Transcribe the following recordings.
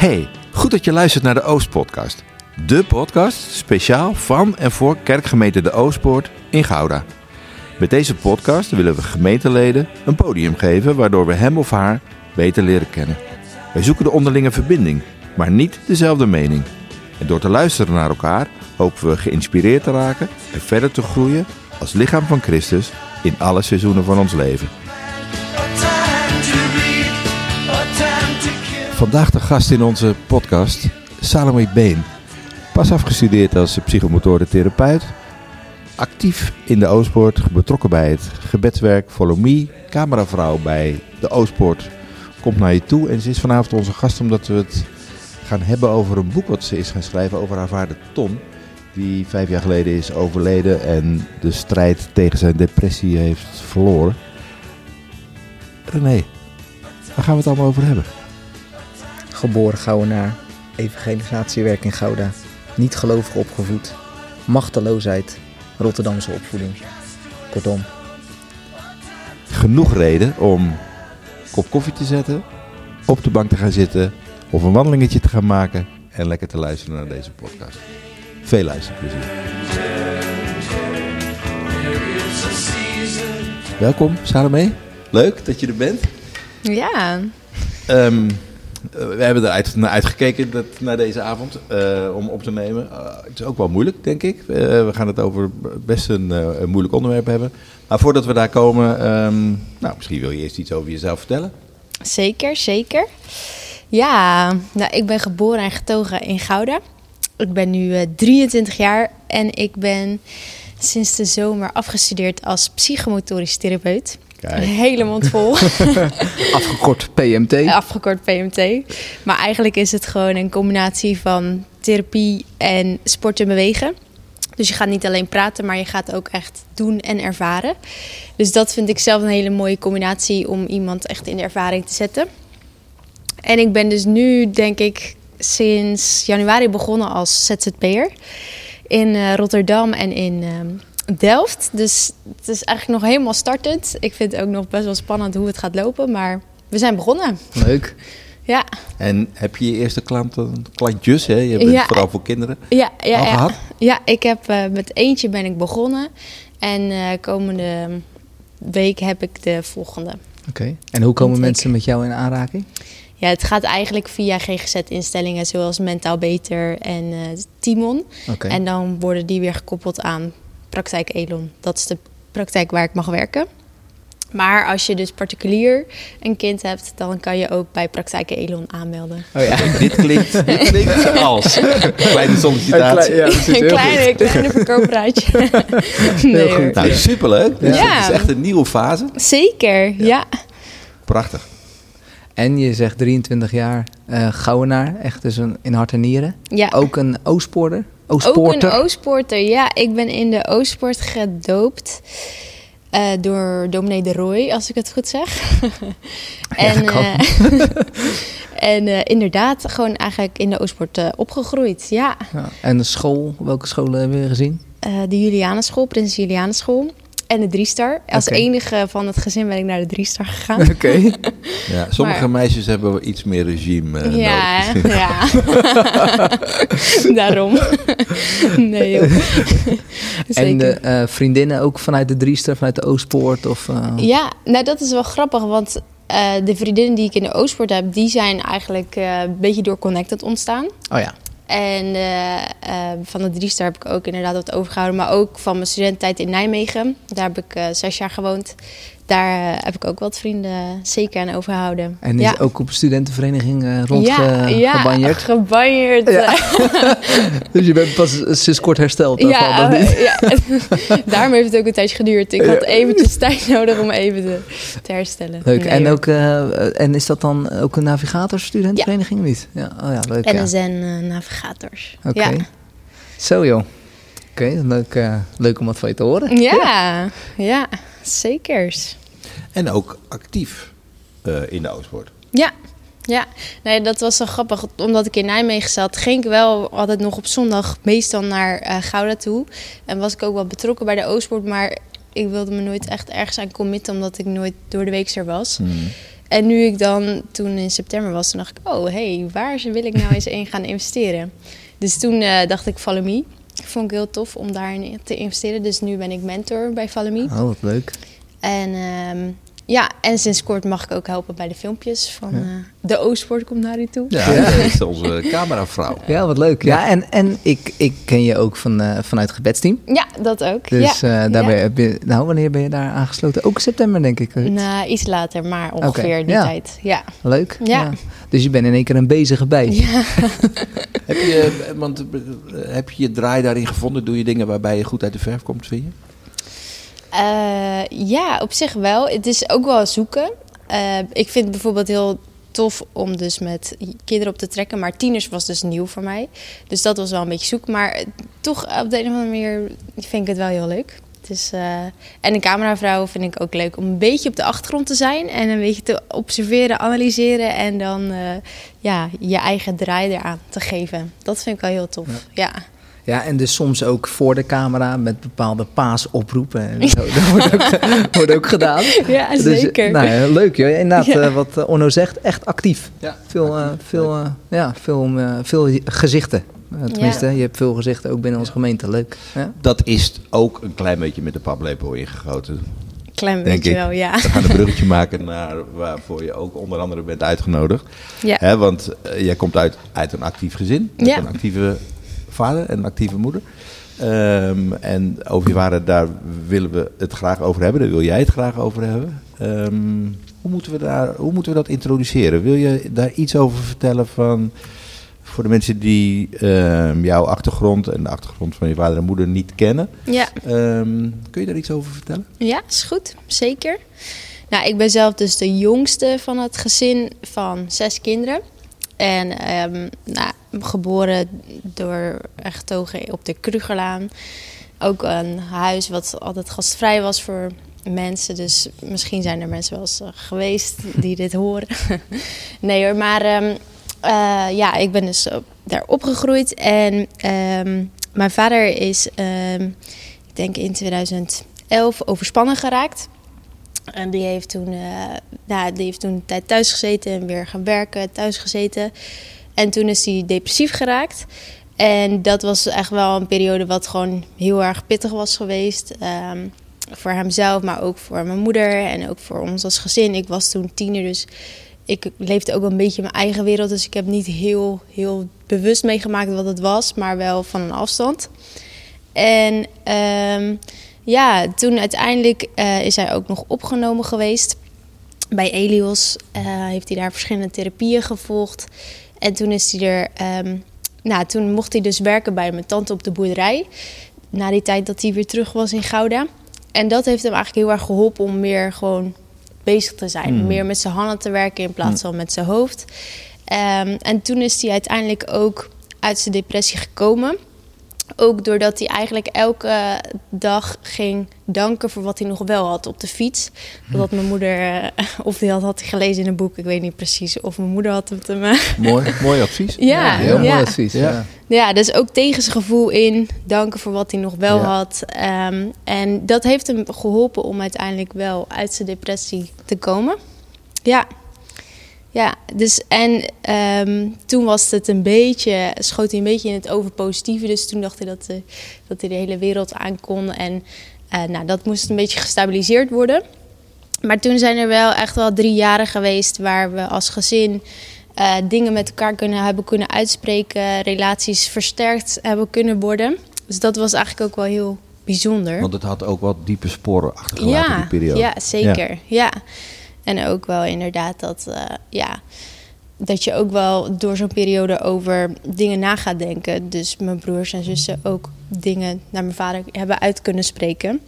Hey, goed dat je luistert naar de Oostpodcast. De podcast speciaal van en voor kerkgemeente De Oostpoort in Gouda. Met deze podcast willen we gemeenteleden een podium geven waardoor we hem of haar beter leren kennen. Wij zoeken de onderlinge verbinding, maar niet dezelfde mening. En door te luisteren naar elkaar hopen we geïnspireerd te raken en verder te groeien als lichaam van Christus in alle seizoenen van ons leven. Vandaag de gast in onze podcast, Salome Been. Pas afgestudeerd als psychomotorentherapeut. Actief in de Oostpoort, betrokken bij het gebedswerk Follow Me. Cameravrouw bij de Oostpoort komt naar je toe. En ze is vanavond onze gast omdat we het gaan hebben over een boek wat ze is gaan schrijven over haar vader Ton. Die vijf jaar geleden is overleden en de strijd tegen zijn depressie heeft verloren. René, waar gaan we het allemaal over hebben? Geboren Gouwenaar, evangelisatiewerk in Gouda, niet gelovig opgevoed, machteloosheid, Rotterdamse opvoeding. Kortom, Genoeg reden om een kop koffie te zetten, op de bank te gaan zitten of een wandelingetje te gaan maken en lekker te luisteren naar deze podcast. Veel luisterplezier. Welkom, Salome. Leuk dat je er bent. Ja, Ehm, eh, we hebben eruit naar uitgekeken dat, naar deze avond eh, om op te nemen. Eh, het is ook wel moeilijk, denk ik. Eh, we gaan het over best een, eh, moeilijk onderwerp hebben. Maar voordat we daar komen, ehm, nou, misschien wil je eerst iets over jezelf vertellen. zeker, zeker. Ja, nou, ik ben geboren en getogen in Gouda. Ik ben nu eh, 23 jaar en ik ben sinds de zomer afgestudeerd als psychomotorisch therapeut. Kijk, hele mond vol, afgekort PMT. afgekort PMT. Maar eigenlijk is het gewoon een combinatie van therapie en sport en bewegen. Dus je gaat niet alleen praten, maar je gaat ook echt doen en ervaren. Dus dat vind ik zelf een hele mooie combinatie om iemand echt in de ervaring te zetten. En ik ben dus nu, denk ik, sinds januari begonnen als ZZP'er in eh, Rotterdam en in ehm, Delft. Dus het is eigenlijk nog helemaal startend. Ik vind het ook nog best wel spannend hoe het gaat lopen, maar we zijn begonnen. Leuk. Ja, en heb je je eerste klanten, klantjes, hè? je bent Ja. vooral voor kinderen, ja, ja. al ja. gehad? Ja, ik heb eh, met eentje ben ik begonnen en eh, komende week heb ik de volgende. Oké. En hoe komen mensen met jou in aanraking? Ja, het gaat eigenlijk via GGZ-instellingen zoals Mentaal Beter en eh, Timon. Oké. En dan worden die weer gekoppeld aan Praktijk Elon. Dat is de praktijk waar ik mag werken. Maar als je dus particulier een kind hebt, dan kan je ook bij Praktijk Elon aanmelden. Oh ja. Dit klinkt, dit klinkt als kleine sollicitatie. Ja, Een heel kleine, kleine verkooppraatje. nee, Heel goed. Nou, superleuk. Dus Ja. Het is echt een nieuwe fase. Zeker, ja. Prachtig. En je zegt 23 jaar Gouwenaar, echt dus een, in hart en nieren. ja. Ook een Oostpoorter? Ook Oostpoorter? een Oostpoorter, ja. Ik ben in de Oostpoort gedoopt eh, door dominee de Roy, als ik het goed zeg. en eh, en inderdaad, gewoon eigenlijk in de Oostpoort opgegroeid, ja. Ja. En de school, welke scholen hebben we gezien? De Julianenschool, Prins Julianenschool. En de Driestar. Als enige van het gezin ben ik naar de Driestar gegaan. Oké. Ja, sommige Maar- meisjes hebben wel iets meer regime eh, ja, nodig. ja. Daarom. nee, joh. En de eh, vriendinnen ook vanuit de Driester, vanuit de Oostpoort? Of, eh, Ja, nou dat is wel grappig, want eh, de vriendinnen die ik in de Oostpoort heb, die zijn eigenlijk eh, een beetje door Connected ontstaan. Oh ja. En eh, eh, van de Driestar heb ik ook inderdaad wat overgehouden, maar ook van mijn studententijd in Nijmegen. Daar heb ik eh, zes jaar gewoond. Daar eh, heb ik ook wat vrienden zeker aan overgehouden. En is ja. ook op studentenvereniging eh ja, rondgebanjeerd? ja, gebanjeerd. Ja. Dus je bent pas sinds kort hersteld daarvan, Ja, ja. daarom heeft het ook een tijdje geduurd. Ik had eventjes tijd nodig om even te, te herstellen. Leuk. Nee, en, ook, eh, en is dat dan ook een navigatorstudentenvereniging of niet? Ja, oh ja, leuk. NSN eh, navigators. Oké. Zo joh. Oké, leuk, leuk om wat van je te horen. Ja, ja, zekers. En ook actief eh, in de Oostpoort. Ja, ja. Nee, dat was zo grappig. Omdat ik in Nijmegen zat, ging ik wel altijd nog op zondag meestal naar eh, Gouda toe. En was ik ook wel betrokken bij de Oostpoort. Maar ik wilde me nooit echt ergens aan committen, omdat ik nooit door de week er was. Hmm. En nu ik dan toen in september was, toen dacht ik, oh hey, waar wil ik nou eens in gaan investeren? Dus toen eh, dacht ik Follow Me. Vond ik heel tof om daarin te investeren. Dus nu ben ik mentor bij Follow Me. Oh, wat leuk. En ehm, ja, en sinds kort mag ik ook helpen bij de filmpjes van eh, de O-sport komt naar u toe. Ja, dat is onze cameravrouw. Ja, wat leuk. Ja, en, en ik, ik ken je ook van, eh, vanuit het gebedsteam. Ja, dat ook. Dus ja. eh, daar Ja. ben je- heb je, nou, wanneer ben je daar aangesloten? Ook september, denk ik. Nou, iets later, maar ongeveer die ja. tijd. Ja. Leuk. Ja. Dus je bent in één keer een bezige bij. ja. Heb je, want, heb je je draai daarin gevonden? Doe je dingen waarbij je goed uit de verf komt, vind je? Eh, ja, op zich wel. Het is ook wel zoeken. Eh, ik vind het bijvoorbeeld heel tof om dus met kinderen op te trekken. Maar tieners was dus nieuw voor mij. Dus dat was wel een beetje zoek. Maar toch op de een of andere manier vind ik het wel heel leuk. Eh, en een cameravrouw vind ik ook leuk om een beetje op de achtergrond te zijn. En een beetje te observeren, analyseren. En dan ja, je eigen draai eraan te geven. Dat vind ik wel heel tof. ja. Ja, en dus soms ook voor de camera met bepaalde paasoproepen. En zo. Dat wordt ook, wordt ook gedaan. Ja, Dus, zeker. nou ja, leuk joh. Inderdaad, Ja. eh, wat eh, Onno zegt, echt actief. Ja. Veel, eh, veel, eh, ja, veel, eh, veel gezichten. Eh, tenminste, je hebt veel gezichten ook binnen onze gemeente. Leuk. Ja. Dat is ook een klein beetje met de paplepel ingegoten. Klein Denk beetje ik. wel, ja. We gaan een bruggetje maken naar waarvoor je ook onder andere bent uitgenodigd. Ja. Hè, want eh, jij komt uit, uit een actief gezin. Met Ja. een actieve vader en een actieve moeder. Ehm, en over je vader, daar willen we het graag over hebben. Daar wil jij het graag over hebben. Ehm, hoe, moeten we daar, hoe moeten we dat introduceren? Wil je daar iets over vertellen van... Voor de mensen die ehm, jouw achtergrond en de achtergrond van je vader en moeder niet kennen. Ja. Kun je daar iets over vertellen? Ja, is goed. Zeker. Nou, ik ben zelf dus de jongste van het gezin van zes kinderen. En ehm, nou, geboren door en getogen op de Krugerlaan. Ook een huis wat altijd gastvrij was voor mensen. Dus misschien zijn er mensen wel eens eh, geweest die dit horen. nee hoor, maar ehm, eh, ja, ik ben dus daar opgegroeid. En ehm, mijn vader is, ik denk in 2011, overspannen geraakt. En die heeft toen, eh, nou, die heeft toen een tijd thuis gezeten en weer gaan werken, thuis gezeten. En toen is hij depressief geraakt. En dat was echt wel een periode wat gewoon heel erg pittig was geweest. Ehm, voor hemzelf, maar ook voor mijn moeder en ook voor ons als gezin. Ik was toen tiener, dus ik leefde ook een beetje mijn eigen wereld. Dus ik heb niet heel, heel bewust meegemaakt wat het was, maar wel van een afstand. En ehm, ja, toen uiteindelijk eh, is hij ook nog opgenomen geweest bij Elios. eh, heeft hij daar verschillende therapieën gevolgd. En toen is hij er. ehm, nou, toen mocht hij dus werken bij mijn tante op de boerderij. Na die tijd dat hij weer terug was in Gouda. En dat heeft hem eigenlijk heel erg geholpen om meer gewoon bezig te zijn. Mm. Meer met zijn handen te werken in plaats van met zijn hoofd. Ehm, en toen is hij uiteindelijk ook uit zijn depressie gekomen. Ook doordat hij eigenlijk elke dag ging danken voor wat hij nog wel had op de fiets. Dat mijn moeder, eh, of die had, had gelezen in een boek, ik weet niet precies. Of mijn moeder had het hem. Mooi, mooi advies. Ja, heel mooi ja. advies. Ja. Ja. dus ook tegen zijn gevoel in danken voor wat hij nog wel Ja. had. Ehm, en dat heeft hem geholpen om uiteindelijk wel uit zijn depressie te komen. Ja. Ja, dus en ehm, toen was het een beetje, schoot hij een beetje in het overpositieve. Dus toen dacht hij dat, eh, dat hij de hele wereld aan kon. En eh, nou, dat moest een beetje gestabiliseerd worden. Maar toen zijn er wel echt wel drie jaren geweest waar we als gezin eh, dingen met elkaar kunnen, hebben kunnen uitspreken, relaties versterkt hebben kunnen worden. Dus dat was eigenlijk ook wel heel bijzonder. Want het had ook wat diepe sporen achtergelaten ja, die periode. ja, zeker. Ja. En ook wel inderdaad dat, eh, ja, dat je ook wel door zo'n periode over dingen na gaat denken. Dus mijn broers en zussen ook dingen naar mijn vader hebben uit kunnen spreken.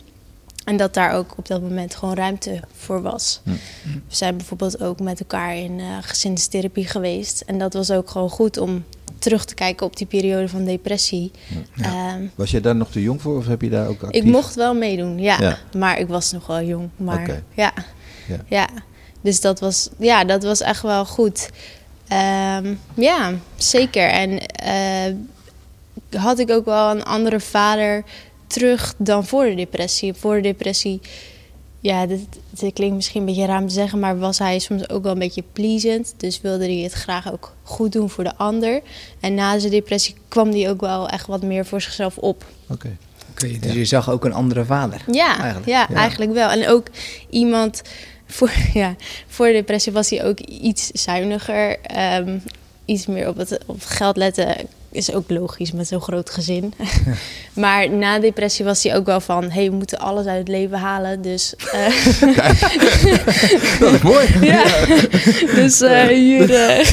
En dat daar ook op dat moment gewoon ruimte voor was. Hm. We zijn bijvoorbeeld ook met elkaar in eh gezinstherapie geweest. En dat was ook gewoon goed om terug te kijken op die periode van depressie. Ehm, Was jij daar nog te jong voor of heb je daar ook actief? ik mocht wel meedoen, ja. Ja. Maar ik was nog wel jong. Maar Oké. ja. Ja. Ja. Dus dat was, ja, dat was echt wel goed. Ehm, ja, zeker. En eh, had ik ook wel een andere vader terug dan voor de depressie. Voor de depressie ja, dit, dit klinkt misschien een beetje raar om te zeggen, maar was hij soms ook wel een beetje pleasant. Dus wilde hij het graag ook goed doen voor de ander. En na zijn depressie kwam hij ook wel echt wat meer voor zichzelf op. Oké. Oké, dus je zag ook een andere vader. Ja, Eigenlijk, ja, ja. eigenlijk wel. En ook iemand voor, ja, voor de depressie was hij ook iets zuiniger. ehm, iets meer op het, op geld letten. Is ook logisch met zo'n groot gezin. maar na de depressie was hij ook wel van: hey, we moeten alles uit het leven halen. Dus, eh, Dat is mooi. ja. dus eh, hier. eh,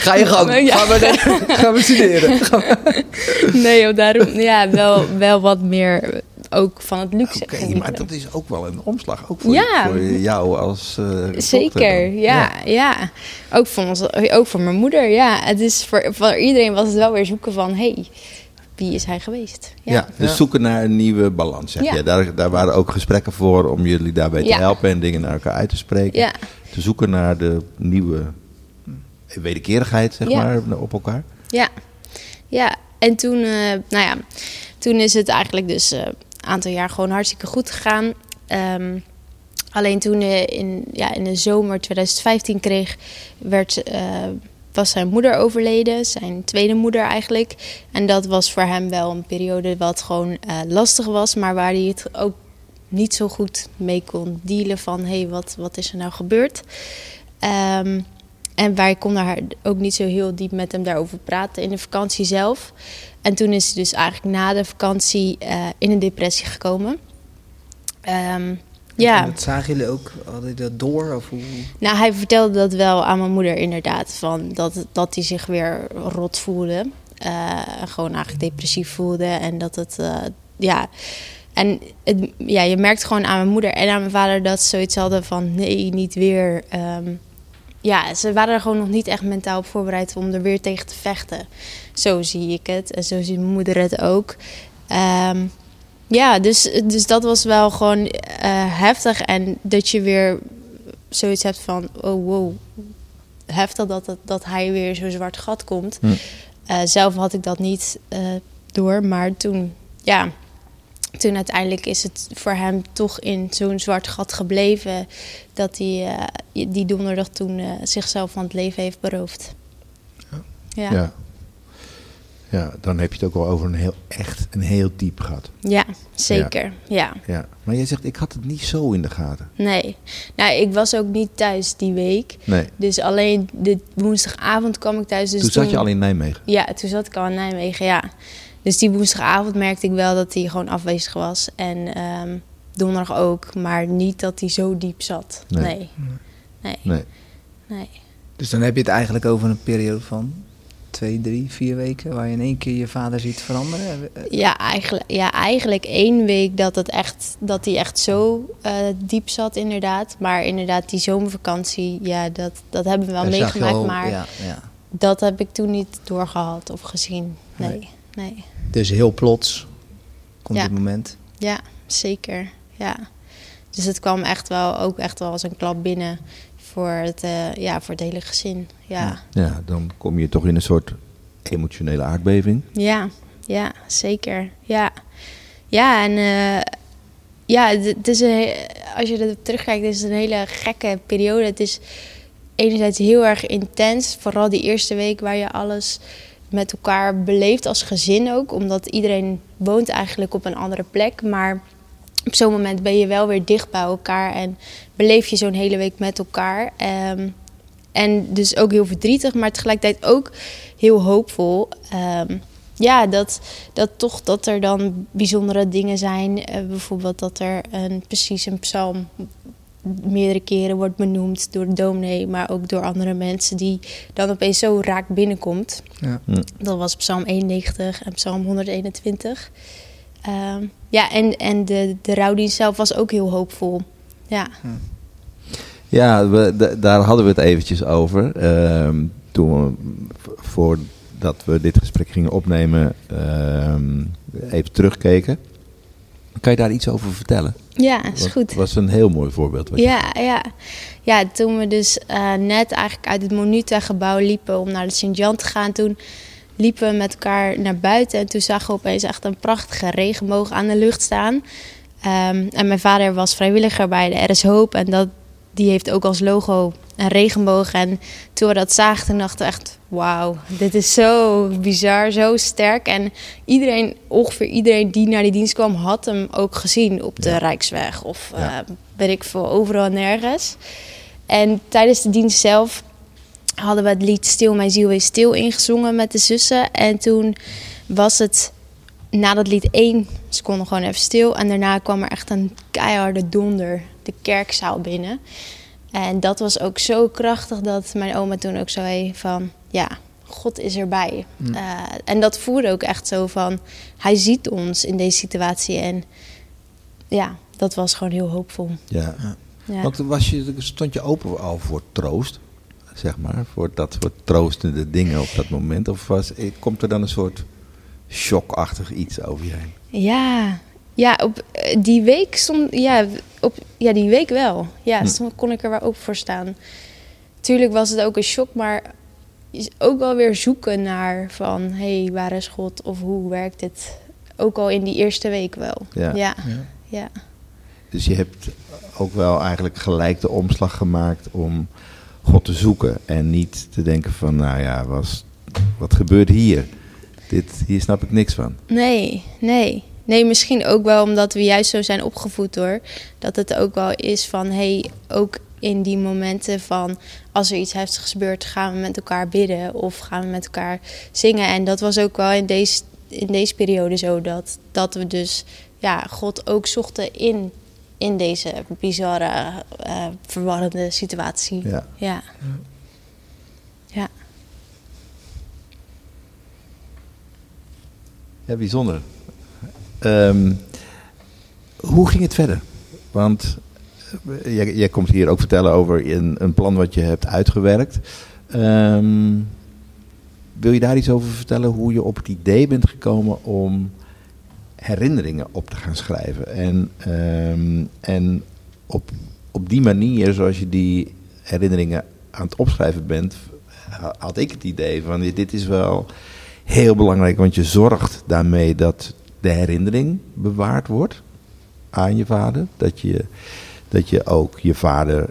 Ga je gang. Gaan, we, gaan we studeren. Gaan we- nee, joh, daarom ja, wel, wel wat meer ook van het luxe. Oké, genieten. maar dat is ook wel een omslag. Ook voor, Ja. voor jou als eh, Zeker, ja, ja. Ook, voor ons, ook voor mijn moeder, ja. Het is voor, voor iedereen was het wel weer zoeken van... hé, hey, wie is hij geweest? Ja. dus Ja. zoeken naar een nieuwe balans. Zeg Ja. je. Daar, daar waren ook gesprekken voor om jullie daarbij te Ja. helpen en dingen naar elkaar uit te spreken. Ja, Te zoeken naar de nieuwe wederkerigheid, zeg Ja. maar, op elkaar. ja. ja. En toen, eh, nou ja, toen is het eigenlijk dus eh, aantal jaar gewoon hartstikke goed gegaan. Ehm, alleen toen eh, in, ja, in de zomer 2015 kreeg, werd, eh, was zijn moeder overleden. Zijn tweede moeder eigenlijk. En dat was voor hem wel een periode wat gewoon eh, lastig was. Maar waar hij het ook niet zo goed mee kon dealen van... hé, hey, wat, wat is er nou gebeurd? Ehm, en wij konden haar ook niet zo heel diep met hem daarover praten in de vakantie zelf. En toen is hij dus eigenlijk na de vakantie eh, in een depressie gekomen. Ehm, ja, En Dat zagen jullie ook, hadden dat door? Of hoe? nou hij vertelde dat wel aan mijn moeder inderdaad. Van dat, dat hij zich weer rot voelde. Eh, gewoon eigenlijk depressief voelde. En dat het, eh, ja... En het, ja, je merkt gewoon aan mijn moeder en aan mijn vader dat ze zoiets hadden van nee, niet weer. Ehm, ja, ze waren er gewoon nog niet echt mentaal op voorbereid om er weer tegen te vechten. Zo zie ik het en zo ziet mijn moeder het ook. Ehm, ja, dus, dus dat was wel gewoon eh, heftig. En dat je weer zoiets hebt van, oh wow, heftig dat, het, dat hij weer zo'n zwart gat komt. Hm. Eh, zelf had ik dat niet eh, door, maar toen, ja, toen uiteindelijk is het voor hem toch in zo'n zwart gat gebleven dat hij eh, die donderdag toen eh, zichzelf van het leven heeft beroofd. Ja. Ja, ja. Ja. ja, dan heb je het ook wel over een heel echt, een heel diep gat. zeker. Ja. Ja. Maar jij zegt, ik had het niet zo in de gaten. nee. Nou, ik was ook niet thuis die week. Nee, Dus alleen de woensdagavond kwam ik thuis. Dus toen zat je al in Nijmegen. Ja, toen zat ik al in Nijmegen, ja. Dus die woensdagavond merkte ik wel dat hij gewoon afwezig was. En ehm, donderdag ook, maar niet dat hij zo diep zat. Nee. Nee. Nee. Nee. nee. Dus dan heb je het eigenlijk over een periode van twee, drie, vier weken... waar je in één keer je vader ziet veranderen. Ja, eigenlijk, ja, eigenlijk één week dat, het echt, dat hij echt zo eh, diep zat, inderdaad. Maar inderdaad, die zomervakantie, ja, dat, dat hebben we wel daar meegemaakt. al- maar Ja, ja. dat heb ik toen niet doorgehad of gezien. Nee, Nee. Nee. Dus heel plots komt Ja. dit moment. Ja, zeker. Ja. Dus het kwam echt wel, ook echt wel als een klap binnen voor het, eh, ja, voor het hele gezin. Ja, Ja, dan kom je toch in een soort emotionele aardbeving. ja, ja, zeker. Ja, ja en eh, ja, het- is een, als je erop terugkijkt, is het een hele gekke periode. Het is enerzijds heel erg intens, vooral die eerste week waar je alles met elkaar beleeft als gezin ook, omdat iedereen woont eigenlijk op een andere plek, maar op zo'n moment ben je wel weer dicht bij elkaar en beleef je zo'n hele week met elkaar. Ehm, en dus ook heel verdrietig, maar tegelijkertijd ook heel hoopvol. Ehm, ja, dat, dat toch dat er dan bijzondere dingen zijn. Eh, bijvoorbeeld dat er een, precies een psalm meerdere keren wordt benoemd door de dominee, maar ook door andere mensen die dan opeens zo raak binnenkomt. Ja. Dat was Psalm 91 en Psalm 121. Ehm, ja, en, en de, de rouwdienst zelf was ook heel hoopvol. Ja, Ja, we, d- daar hadden we het eventjes over. Ehm, toen we, voordat we dit gesprek gingen opnemen, ehm, even terugkeken. Kan je daar iets over vertellen? ja is Dat goed. was een heel mooi voorbeeld. Wat je- Ja, ja. ja, toen we dus eh, net eigenlijk uit het Monuta-gebouw liepen om naar de Sint-Jan te gaan, toen liepen we met elkaar naar buiten en toen zagen we opeens echt een prachtige regenboog aan de lucht staan. Ehm, en mijn vader was vrijwilliger bij de RS Hoop. En dat, die heeft ook als logo een regenboog. En toen we dat zagen, toen dachten we echt... Wauw, dit is zo bizar, zo sterk. En iedereen, ongeveer iedereen die naar die dienst kwam... had hem ook gezien op de Rijksweg. Of Ja. eh, weet ik veel, overal en nergens. En tijdens de dienst zelf hadden we het lied Stil Mijn Ziel Wees Stil ingezongen met de zussen. En toen was het na dat lied één seconde gewoon even stil. En daarna kwam er echt een keiharde donder de kerkzaal binnen. En dat was ook zo krachtig dat mijn oma toen ook zei van... Ja, God is erbij. Eh, en dat voelde ook echt zo van... Hij ziet ons in deze situatie. En ja, dat was gewoon heel hoopvol. Ja. Ja. Want was je, stond je open al voor troost, zeg maar, voor dat soort troostende dingen op dat moment? Of was, eh, komt er dan een soort shockachtig iets over je heen? Ja, ja op eh, die week stond, ja, op, ja, die week wel. Ja, Hm. stond, kon ik er wel open voor staan. Tuurlijk was het ook een shock, maar is ook wel weer zoeken naar van, hé, hey, waar is God of hoe werkt dit? Ook al in die eerste week wel. Ja. Ja, ja. Dus je hebt ook wel eigenlijk gelijk de omslag gemaakt om God te zoeken en niet te denken van, nou ja, was, wat gebeurt hier? Dit, hier snap ik niks van. Nee, nee. Nee, misschien ook wel omdat we juist zo zijn opgevoed hoor. Dat het ook wel is van, hé, hey, ook in die momenten van... als er iets heftigs gebeurt, gaan we met elkaar bidden of gaan we met elkaar zingen. En dat was ook wel in deze, in deze periode zo dat, dat we dus ja, God ook zochten in, in deze bizarre, eh, verwarrende situatie. Ja. Ja. ja. Ja, bijzonder. Ehm, hoe ging het verder? Want eh, jij, komt hier ook vertellen over een, een plan wat je hebt uitgewerkt. Ehm, wil je daar iets over vertellen? Hoe je op het idee bent gekomen om herinneringen op te gaan schrijven? En, ehm, en op, op die manier, zoals je die herinneringen aan het opschrijven bent, had ik het idee van dit is wel heel belangrijk, want je zorgt daarmee dat de herinnering bewaard wordt aan je vader. Dat je, dat je ook je vader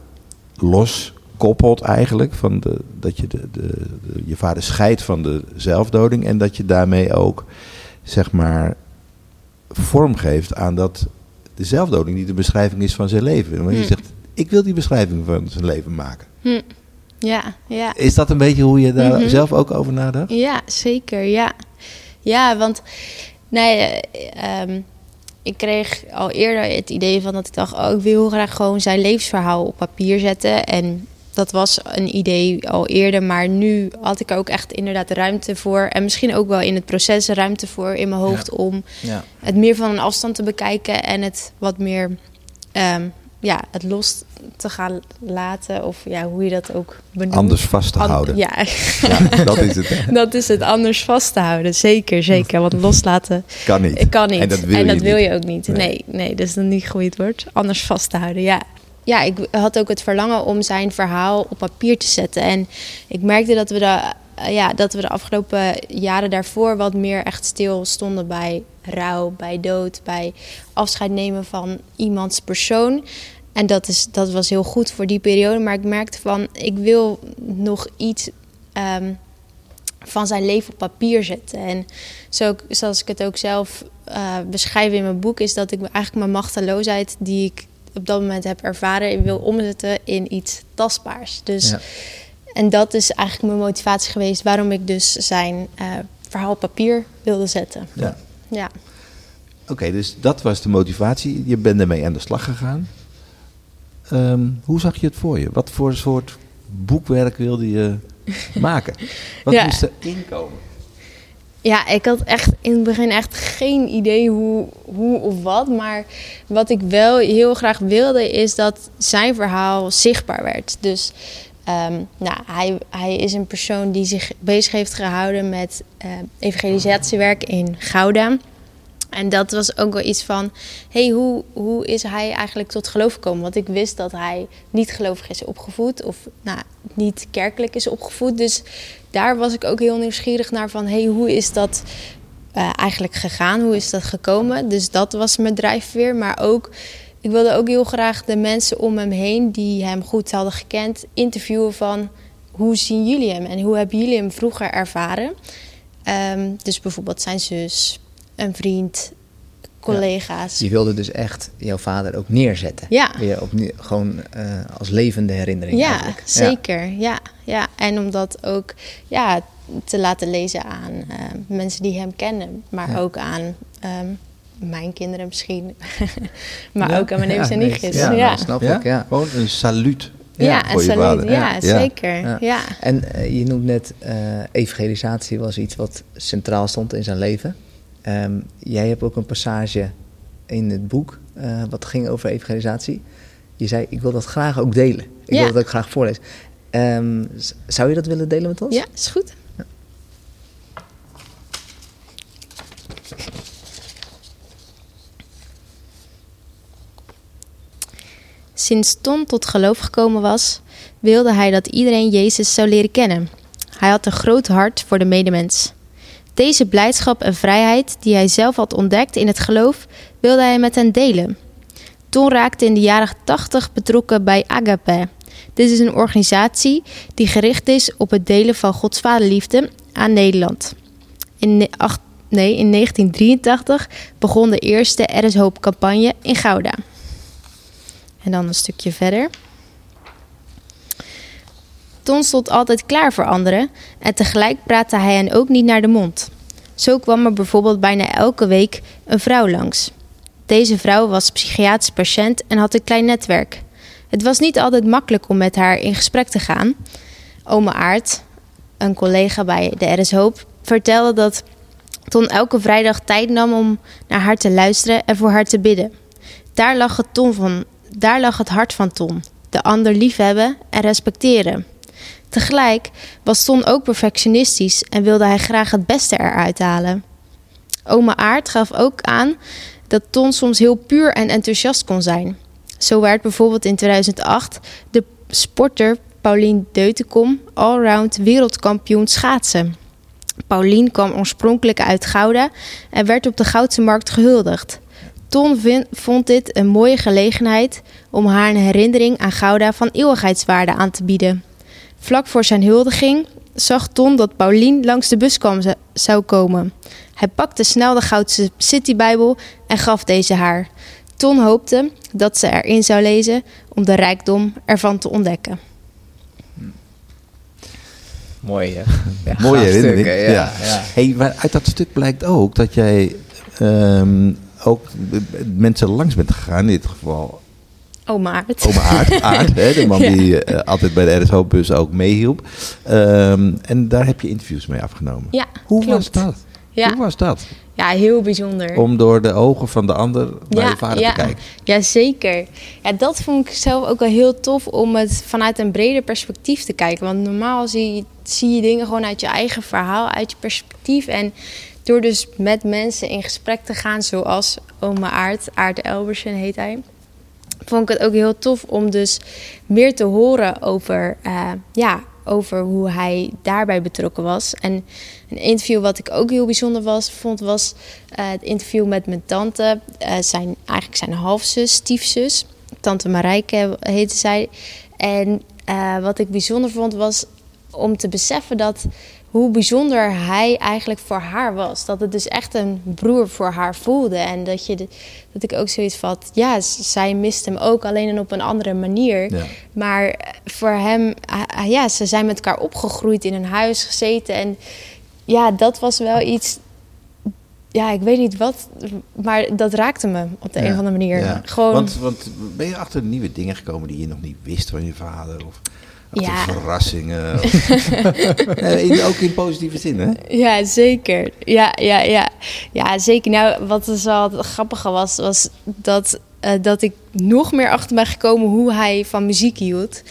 los koppelt eigenlijk. Van de, dat je de, de, de- je vader scheidt van de zelfdoding. En dat je daarmee ook, zeg maar, vorm geeft aan dat de zelfdoding niet de beschrijving is van zijn leven. Maar je Hm. zegt, ik wil die beschrijving van zijn leven maken. Hm. Ja, ja. Is dat een beetje hoe je daar Mhm. zelf ook over nadacht? Ja, zeker. Ja, ja want nee, eh, ehm, ik kreeg al eerder het idee van dat ik dacht: oh, ik wil graag gewoon zijn levensverhaal op papier zetten. En dat was een idee al eerder, maar nu had ik er ook echt inderdaad ruimte voor. En misschien ook wel in het proces ruimte voor in mijn hoofd om Ja. het meer van een afstand te bekijken en het wat meer ehm, ja, het los te gaan laten. Of ja, hoe je dat ook benoemt. Anders vast te An- houden. Ja, Ja, dat is het. hè. dat is het anders vast te houden. Zeker, zeker. Want loslaten Kan niet. kan niet. En dat wil, je, niet. je ook niet. Nee. Nee, nee, dat is dan niet goed woord. Anders vast te houden, ja. Ja, ik had ook het verlangen om zijn verhaal op papier te zetten. En ik merkte dat we de, eh, ja, dat we de afgelopen jaren daarvoor wat meer echt stil stonden bij rouw, bij dood, bij afscheid nemen van iemands persoon. En dat, is, dat was heel goed voor die periode. Maar ik merkte van, ik wil nog iets ehm, van zijn leven op papier zetten. En zo, zoals ik het ook zelf eh, beschrijf in mijn boek, is dat ik eigenlijk mijn machteloosheid die ik op dat moment heb ervaren, wil omzetten in iets tastbaars. Dus, Ja. En dat is eigenlijk mijn motivatie geweest waarom ik dus zijn eh, verhaal op papier wilde zetten. Ja. Ja. Oké, dus dat was de motivatie. Je bent ermee aan de slag gegaan. Ehm, hoe zag je het voor je? Wat voor soort boekwerk wilde je maken? Wat Ja. moest er inkomen? Ja, ik had echt in het begin echt geen idee hoe, hoe of wat. Maar wat ik wel heel graag wilde, is dat zijn verhaal zichtbaar werd. Dus ehm, nou, hij, hij is een persoon die zich bezig heeft gehouden met eh, evangelisatiewerk in Gouda. En dat was ook wel iets van, hey, hoe, hoe is hij eigenlijk tot geloof gekomen? Want ik wist dat hij niet gelovig is opgevoed of nou, niet kerkelijk is opgevoed. Dus daar was ik ook heel nieuwsgierig naar van, hey, hoe is dat eh, eigenlijk gegaan? Hoe is dat gekomen? Dus dat was mijn drijfveer. Maar ook, ik wilde ook heel graag de mensen om hem heen die hem goed hadden gekend, interviewen van hoe zien jullie hem en hoe hebben jullie hem vroeger ervaren? Ehm, dus bijvoorbeeld zijn zus, een vriend, collega's. Je wilde dus echt jouw vader ook neerzetten. Ja. Weer opnieuw, gewoon uh, als levende herinnering. Ja, eigenlijk. zeker. Ja. ja, En om dat ook ja, te laten lezen aan uh, mensen die hem kennen, maar ja. ook aan um, mijn kinderen misschien, maar ja. ook aan mijn neefs en nichtjes. Ja, ja. Nou, snap ik. Ja. Gewoon een saluut. Ja, een saluut. Ja, zeker. Ja. En uh, je noemt net uh, evangelisatie was iets wat centraal stond in zijn leven. Um, jij hebt ook een passage in het boek uh, wat ging over evangelisatie. Je zei, ik wil dat graag ook delen. Ik Ja. wil dat ook graag voorlezen. Um, zou je dat willen delen met ons? Ja, is goed. Ja. Sinds Ton tot geloof gekomen was, wilde hij dat iedereen Jezus zou leren kennen. Hij had een groot hart voor de medemens. Deze blijdschap en vrijheid die hij zelf had ontdekt in het geloof, wilde hij met hen delen. Ton raakte in de jaren 80 betrokken bij Agape. Dit is een organisatie die gericht is op het delen van Gods vaderliefde aan Nederland. In, nee, in 1983 begon de eerste Er is Hoop campagne in Gouda. En dan een stukje verder. Ton stond altijd klaar voor anderen en tegelijk praatte hij hen ook niet naar de mond. Zo kwam er bijvoorbeeld bijna elke week een vrouw langs. Deze vrouw was psychiatrisch patiënt en had een klein netwerk. Het was niet altijd makkelijk om met haar in gesprek te gaan. Ome Aart, een collega bij de RS Hoop, vertelde dat Ton elke vrijdag tijd nam om naar haar te luisteren en voor haar te bidden. Daar lag het, ton van, daar lag het hart van Ton. De ander liefhebben en respecteren. Tegelijk was Ton ook perfectionistisch en wilde hij graag het beste eruit halen. Oma Aard gaf ook aan dat Ton soms heel puur en enthousiast kon zijn. Zo werd bijvoorbeeld in 2008 de sporter Paulien Deutenkom allround wereldkampioen schaatsen. Paulien kwam oorspronkelijk uit Gouda en werd op de Goudse Markt gehuldigd. Ton vond dit een mooie gelegenheid om haar een herinnering aan Gouda van eeuwigheidswaarde aan te bieden. Vlak voor zijn huldiging zag Ton dat Paulien langs de bus kwam, zou komen. Hij pakte snel de Goudse Citybijbel en gaf deze haar. Ton hoopte dat ze erin zou lezen om de rijkdom ervan te ontdekken. Mooi, hè? Ja, Mooie herinnering. ja. ja. Hey, maar uit dat stuk blijkt ook dat jij ehm, ook mensen langs bent gegaan. In dit geval Oh, Maart. oma Aard, Aard hè, de man Ja. die eh, altijd bij de RSO-bus ook meehielp. Ehm, en daar heb je interviews mee afgenomen. Ja, Hoe klopt. was dat? Ja. Hoe was dat? Ja, heel bijzonder. Om door de ogen van de ander naar je vader ja, te kijken. Ja, zeker. Ja, dat vond ik zelf ook wel heel tof om het vanuit een breder perspectief te kijken. Want normaal zie je, zie je dingen gewoon uit je eigen verhaal, uit je perspectief. En door dus met mensen in gesprek te gaan, zoals oma Aart, Aart Elbersen heet hij vond ik het ook heel tof om dus meer te horen over, eh, ja, over hoe hij daarbij betrokken was. En een interview wat ik ook heel bijzonder was, vond, was eh, het interview met mijn tante. eh, zijn, eigenlijk zijn halfzus, stiefzus. Tante Marijke heette zij. En wat ik bijzonder vond, was om te beseffen dat hoe bijzonder hij eigenlijk voor haar was. Dat het dus echt een broer voor haar voelde. En dat, je de- dat ik ook zoiets van, ja, zij mist hem ook, alleen en op een andere manier. Ja. Maar voor hem, ah, ah, ja, ze zijn met elkaar opgegroeid, in een huis gezeten. En ja, dat was wel iets, ja, ik weet niet wat, maar dat raakte me op de Ja, een of andere manier. ja. Gewoon, Want, want ben je achter nieuwe dingen gekomen die je nog niet wist van je vader? Of achter Ja. verrassingen? In, ook in positieve zin, hè? Ja, zeker. Ja, ja, ja. ja, zeker. Nou, wat dus wel het grappige was, was dat, eh, dat ik nog meer achter ben gekomen hoe hij van muziek hield.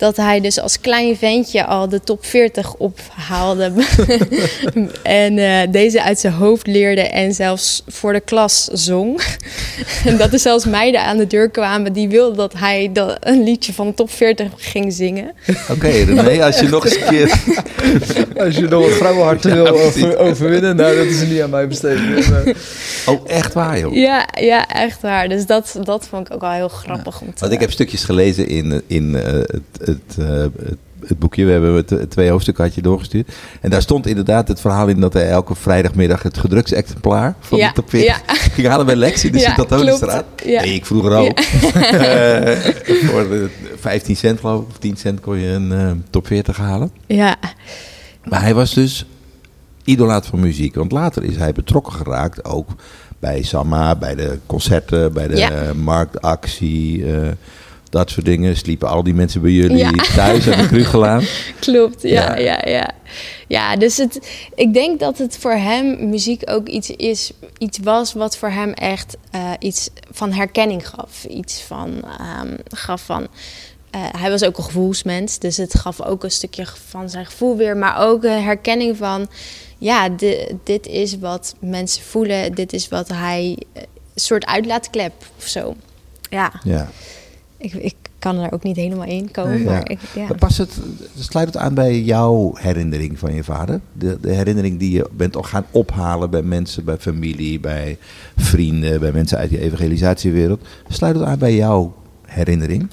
Dat hij dus als klein ventje al de top 40 ophaalde. en eh, deze uit zijn hoofd leerde en zelfs voor de klas zong. en dat er zelfs meiden aan de deur kwamen die wilden dat hij dat, een liedje van de top 40 ging zingen. Oké, René, als je nog eens een keer... Als je nog wat vrouwenharten wil over, overwinnen, nou, dat is niet aan mij besteed. Oh, echt waar, joh? Ja, ja echt waar. Dus dat, dat vond ik ook wel heel grappig om te Want ik heb stukjes gelezen in, in uh, het, het, uh, het, het, boekje. We hebben het twee hoofdstukken had je doorgestuurd. En daar stond inderdaad het verhaal in dat hij elke vrijdagmiddag het gedruksexemplaar van Ja, de top 40 ja. ging halen bij Lex in de Ja, Sint-Antoniusstraat. klopt. Ja. Nee, ik vroeger ook. Eh, voor de 15 cent geloof ik, of 10 cent kon je een eh, top 40 halen. Ja, Maar hij was dus idolaat van muziek. Want later is hij betrokken geraakt ook bij Samma, bij de concerten, bij de eh, marktactie. eh, dat soort dingen. Sliepen al die mensen bij jullie Ja. thuis aan de Krugelaan. klopt. Ja, Ja. ja, ja. Ja, dus het, ik denk dat het voor hem muziek ook iets is, iets was wat voor hem echt eh, iets van herkenning gaf. Iets van, ehm, gaf van, eh, hij was ook een gevoelsmens, dus het gaf ook een stukje van zijn gevoel weer, maar ook een herkenning van, ja, di- dit is wat mensen voelen, dit is wat hij, eh, een soort uitlaatklep of zo. Ja, Ja. Ik, ik kan er ook niet helemaal in komen, Nee, maar ja. ik, ja. Past het, sluit het aan bij jouw herinnering van je vader? De, de herinnering die je bent al gaan ophalen bij mensen, bij familie, bij vrienden, bij mensen uit je evangelisatiewereld. Sluit het aan bij jouw herinnering?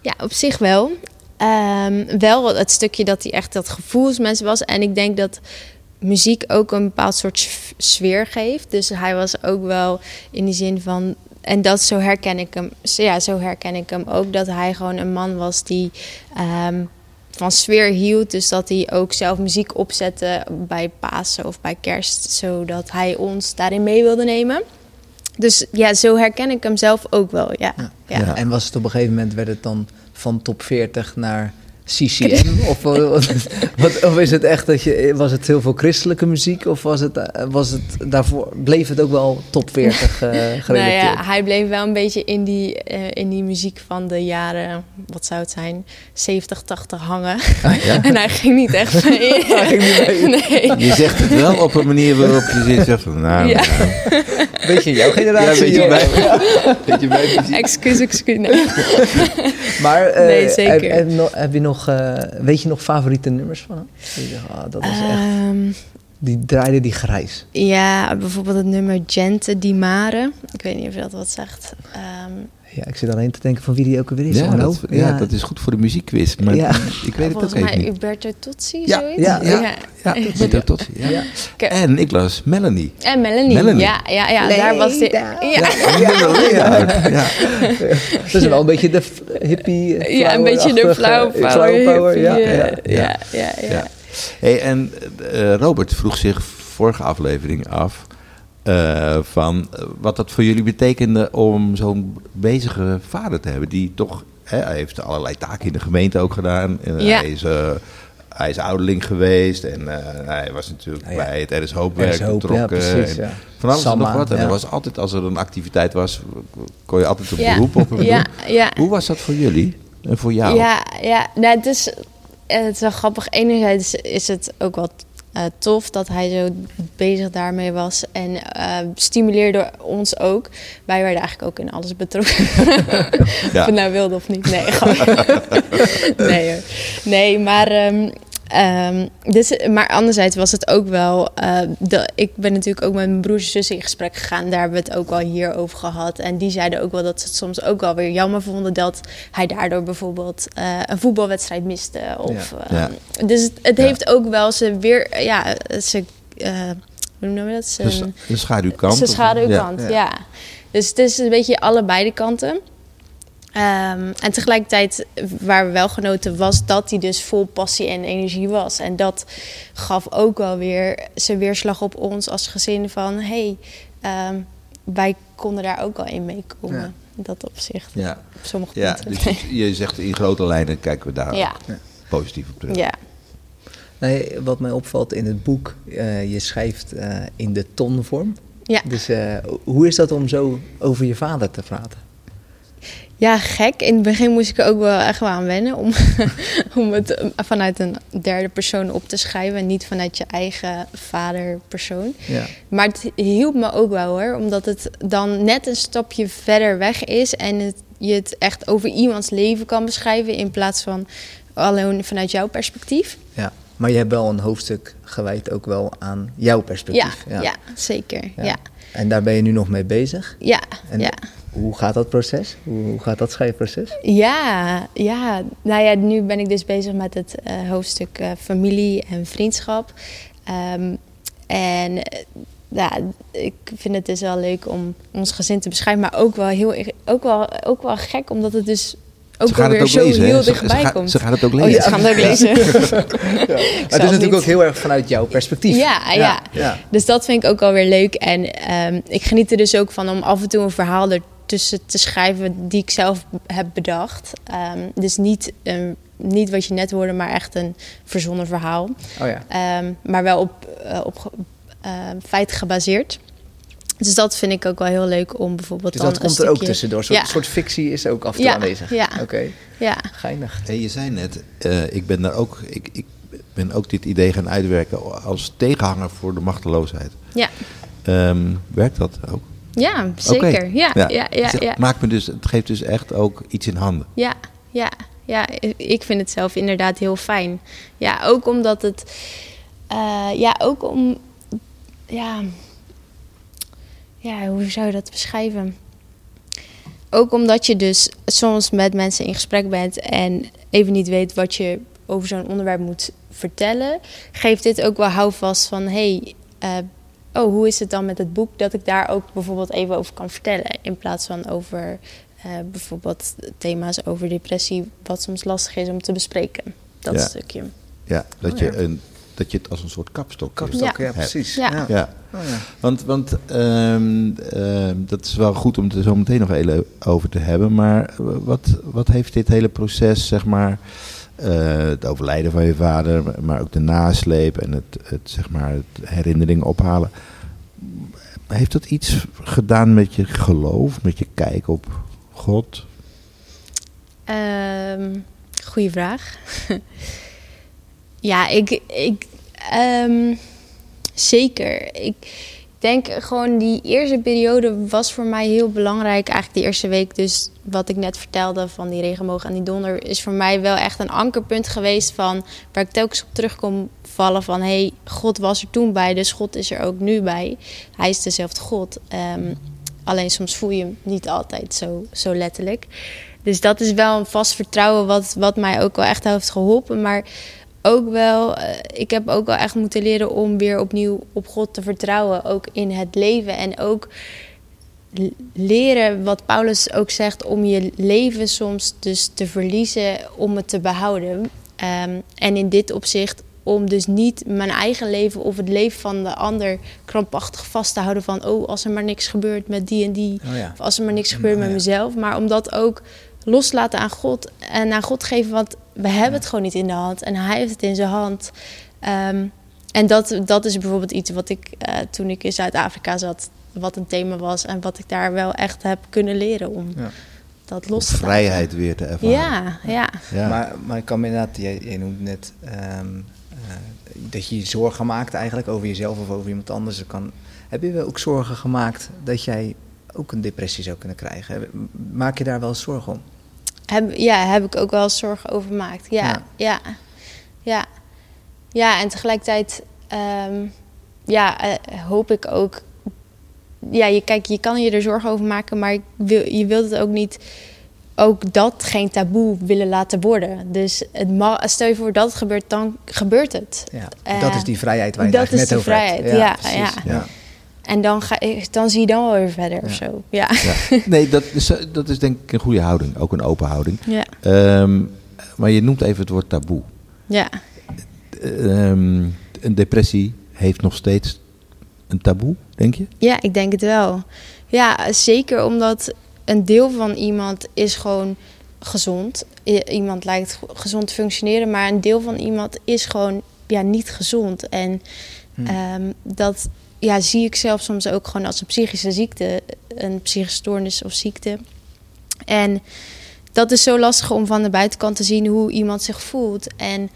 Ja, op zich wel. Ehm, wel het stukje dat hij echt dat gevoelsmens was. En ik denk dat muziek ook een bepaald soort sfeer geeft. Dus hij was ook wel in die zin van. En dat zo herken ik hem. Ja, zo herken ik hem ook. Dat hij gewoon een man was die ehm, van sfeer hield. Dus dat hij ook zelf muziek opzette bij Pasen of bij Kerst. Zodat hij ons daarin mee wilde nemen. Dus ja, zo herken ik hem zelf ook wel. Ja. Ja. Ja. Ja. En was het op een gegeven moment, werd het dan van top 40 naar CCM? of, wat, wat- of is het echt dat je, was het heel veel christelijke muziek? Of was het, eh, was het daarvoor, bleef het ook wel top 40 eh gerelateerd? Nou ja, hij bleef wel een beetje in die, eh, in die muziek van de jaren, wat zou het zijn, 70, 80 hangen. en hij ging niet echt mee. Hij ging niet mee. Nee. Je zegt het wel op een manier waarop je zit, zegt van, nou, Ja. nou, Beetje jouw ja, generatie. weet je joh. bij, weet je bij muziek? Excuus, excuus. Nee. Maar eh, Nee, zeker. Heb, heb, nog- heb je nog, eh, weet je nog favoriete nummers van hem? Ah, dat is echt, Ehm, die draaide die grijs. ja, bijvoorbeeld het nummer Gente di Mare. Ik weet niet of je dat wat zegt. Ehm, Ja, ik zit alleen te denken van wie die ook alweer is. Ja, dat, ja, dat is goed voor de muziekquiz. Maar Ja. ik weet het ook volgens even mij niet. Uberto Tozzi, Ja, zoiets. ja, ja. Ja, Tozzi. En ik las Melanie. En Melanie. Melanie. Ja, ja, ja daar was Leda. ja. Ja. Ja. Dat is wel een beetje de hippie. Ja, een beetje de flower power. Ja, ja. eh, ja, ja, ja. Ja. Hey, en eh, Robert vroeg zich vorige aflevering af eh, van eh, wat dat voor jullie betekende om zo'n bezige vader te hebben. Die toch, hè, hij heeft allerlei taken in de gemeente ook gedaan. En Ja. Hij is... eh, hij is ouderling geweest en eh, hij was natuurlijk Ah, ja. bij het Er is Er Hoopwerk betrokken. ja, precies. en Ja. Van alles en nog wat. En ja. er was altijd, als er een activiteit was, kon je altijd een Ja. beroep op hem Ja, doen. ja. Hoe was dat voor jullie en voor jou? Ja, ja. Nou, het, is, het is wel grappig. Enerzijds is het ook wel eh, tof dat hij zo bezig daarmee was. En eh, stimuleerde ons ook. Wij werden eigenlijk ook in alles betrokken. Of het nou wilde of niet. Nee, gewoon. nee. Nee, maar... ehm, ehm, dus, maar anderzijds was het ook wel... eh, de, ik ben natuurlijk ook met mijn broers en zussen in gesprek gegaan. Daar hebben we het ook wel hier over gehad. En die zeiden ook wel dat ze het soms ook wel weer jammer vonden... dat hij daardoor bijvoorbeeld eh, een voetbalwedstrijd miste. Of, Ja. ehm, Dus het, het Ja. heeft ook wel ze weer... Ja, ze... eh, hoe noemen we dat? Zijn- Dus de schaduwkant? zijn of- schaduwkant, ja. Dus het is een beetje allebei de kanten. Ehm, en tegelijkertijd, waar we wel genoten, was dat hij dus vol passie en energie was. En dat gaf ook wel weer zijn weerslag op ons als gezin van... hé, hey, ehm, wij konden daar ook al in meekomen. Ja. In dat opzicht, Ja. op sommige Ja, punten. dus je- je zegt in grote lijnen kijken we daar ja, positief op terug. ja. Nee, wat mij opvalt in het boek, eh, je schrijft eh, in de tonvorm. Ja. Dus eh, hoe is dat om zo over je vader te praten? Ja, gek. In het begin moest ik er ook wel echt wel aan wennen om, om het vanuit een derde persoon op te schrijven en niet vanuit je eigen vaderpersoon. Ja. Maar het hielp me ook wel hoor, omdat het dan net een stapje verder weg is en het, je het echt over iemands leven kan beschrijven in plaats van alleen vanuit jouw perspectief. ja. Maar je hebt wel een hoofdstuk gewijd ook wel aan jouw Ja, perspectief. ja. zeker. Ja. Ja, En daar ben je nu nog mee bezig. ja, En ja. Hoe gaat dat proces? Hoe, gaat dat schrijfproces? Ja, ja. Nou ja, nu ben ik dus bezig met het eh, hoofdstuk eh, familie en vriendschap. Ehm, en eh, ja, ik vind het dus wel leuk om ons gezin te beschrijven, maar ook wel heel ook wel, ook wel gek, omdat het dus ook wel weer ook zo lezen, heel Ze- ze dichtbij gaat- komt. Ze gaat het ook Oh, lezen. ja, ze gaan het ook lezen. Maar het is niet. natuurlijk ook heel erg vanuit jouw perspectief. Ja, ja. ja. Dus dat vind ik ook alweer leuk. En ehm, ik geniet er dus ook van om af en toe een verhaal ertussen te schrijven die ik zelf heb bedacht. Ehm, dus niet, ehm, niet wat je net hoorde, maar echt een verzonnen verhaal. Oh ja. Ehm, maar wel op, eh, op ehm, feiten gebaseerd. Dus dat vind ik ook wel heel leuk om bijvoorbeeld Dus dat komt er ook tussendoor. Een soort, Ja. soort fictie is ook af en toe Ja, aanwezig. ja. Oké, Ja, geinig. Hey, je zei net, eh, ik ben daar ook, ik, ik ben ook dit idee gaan uitwerken als tegenhanger voor de machteloosheid. ja. Ehm, werkt dat ook? Ja zeker. Ja, ja, ja, ja, Het Maakt me dus, het geeft dus echt ook iets in handen. Ja, ja, ja, ik vind het zelf inderdaad heel fijn. Ja, ook omdat het, eh, ja, ook om, ja, ja, hoe zou je dat beschrijven? Ook omdat je dus soms met mensen in gesprek bent en even niet weet wat je over zo'n onderwerp moet vertellen, geeft dit ook wel houvast van, hey, eh, oh, hoe is het dan met het boek? Dat ik daar ook bijvoorbeeld even over kan vertellen. In plaats van over eh, bijvoorbeeld thema's over depressie, wat soms lastig is om te bespreken. Dat Ja. stukje. Ja, dat, Oh, je een, dat je het als een soort kapstok Kapstok, ja, Ja. precies. Ja. Ja. Ja, Oh, ja. want, want ehm, ehm, dat is wel goed om het er zo meteen nog heel over te hebben. Maar wat, wat heeft dit hele proces, zeg maar, het overlijden van je vader, maar ook de nasleep en het, het, zeg maar, het herinnering ophalen. Heeft dat iets gedaan met je geloof, met je kijk op God? Ehm goeie vraag. ja, ik, ik ehm, zeker. Ik denk gewoon die eerste periode was voor mij heel belangrijk. Eigenlijk de eerste week, dus wat ik net vertelde van die regenboog en die donder, is voor mij wel echt een ankerpunt geweest van waar ik telkens op terug kon vallen van hé, hey, God was er toen bij, dus God is er ook nu bij. Hij is dezelfde God. Ehm, alleen soms voel je hem niet altijd zo, zo letterlijk. Dus dat is wel een vast vertrouwen wat, wat mij ook wel echt heeft geholpen. Maar ook wel, eh, ik heb ook wel echt moeten leren om weer opnieuw op God te vertrouwen. Ook in het leven. En ook leren wat Paulus ook zegt, om je leven soms dus te verliezen om het te behouden. Ehm, en in dit opzicht om dus niet mijn eigen leven of het leven van de ander krampachtig vast te houden van oh als er maar niks gebeurt met die en die Oh, ja. of als er maar niks gebeurt Oh, met mezelf, maar om dat ook loslaten aan God en aan God geven, want we hebben het gewoon niet in de hand en Hij heeft het in zijn hand. Ehm, en dat, dat is bijvoorbeeld iets wat ik eh, toen ik in Zuid-Afrika zat, wat een thema was en wat ik daar wel echt heb kunnen leren om Ja. dat los te laten. vrijheid weer te ervaren. Ja, ja. Ja. Maar, maar ik kan me inderdaad, jij, jij noemde net ehm, eh, dat je je zorgen maakt eigenlijk over jezelf of over iemand anders. Dat Kan, heb je wel ook zorgen gemaakt dat jij ook een depressie zou kunnen krijgen? Maak je daar wel zorgen om? Heb, ja, heb ik ook wel zorgen over gemaakt. Ja, Ja. ja, ja. Ja, en tegelijkertijd ehm, ja, eh, hoop ik ook... Ja, je, kijk, je kan je er zorgen over maken, maar ik wil, je wilt het ook niet... Ook dat geen taboe willen laten worden. Dus het ma- stel je voor dat het gebeurt, dan gebeurt het. Ja, Eh, dat is die vrijheid waar je dat het is eigenlijk net die over vrijheid, ja, precies. ja. En dan, ga, dan zie je dan wel weer verder of zo. Ja. Ja. Nee, dat is, dat is denk ik een goede houding. Ook een open houding. Ja. Ehm, maar je noemt even het woord taboe. ja. Ehm, een depressie heeft nog steeds een taboe, denk je? Ja, ik denk het wel. Ja, zeker omdat een deel van iemand is gewoon gezond. Iemand lijkt gezond te functioneren, maar een deel van iemand is gewoon ja, niet gezond. En Hm. ehm, dat ja, zie ik zelf soms ook gewoon als een psychische ziekte, een psychische stoornis of ziekte. En dat is zo lastig om van de buitenkant te zien hoe iemand zich voelt. En,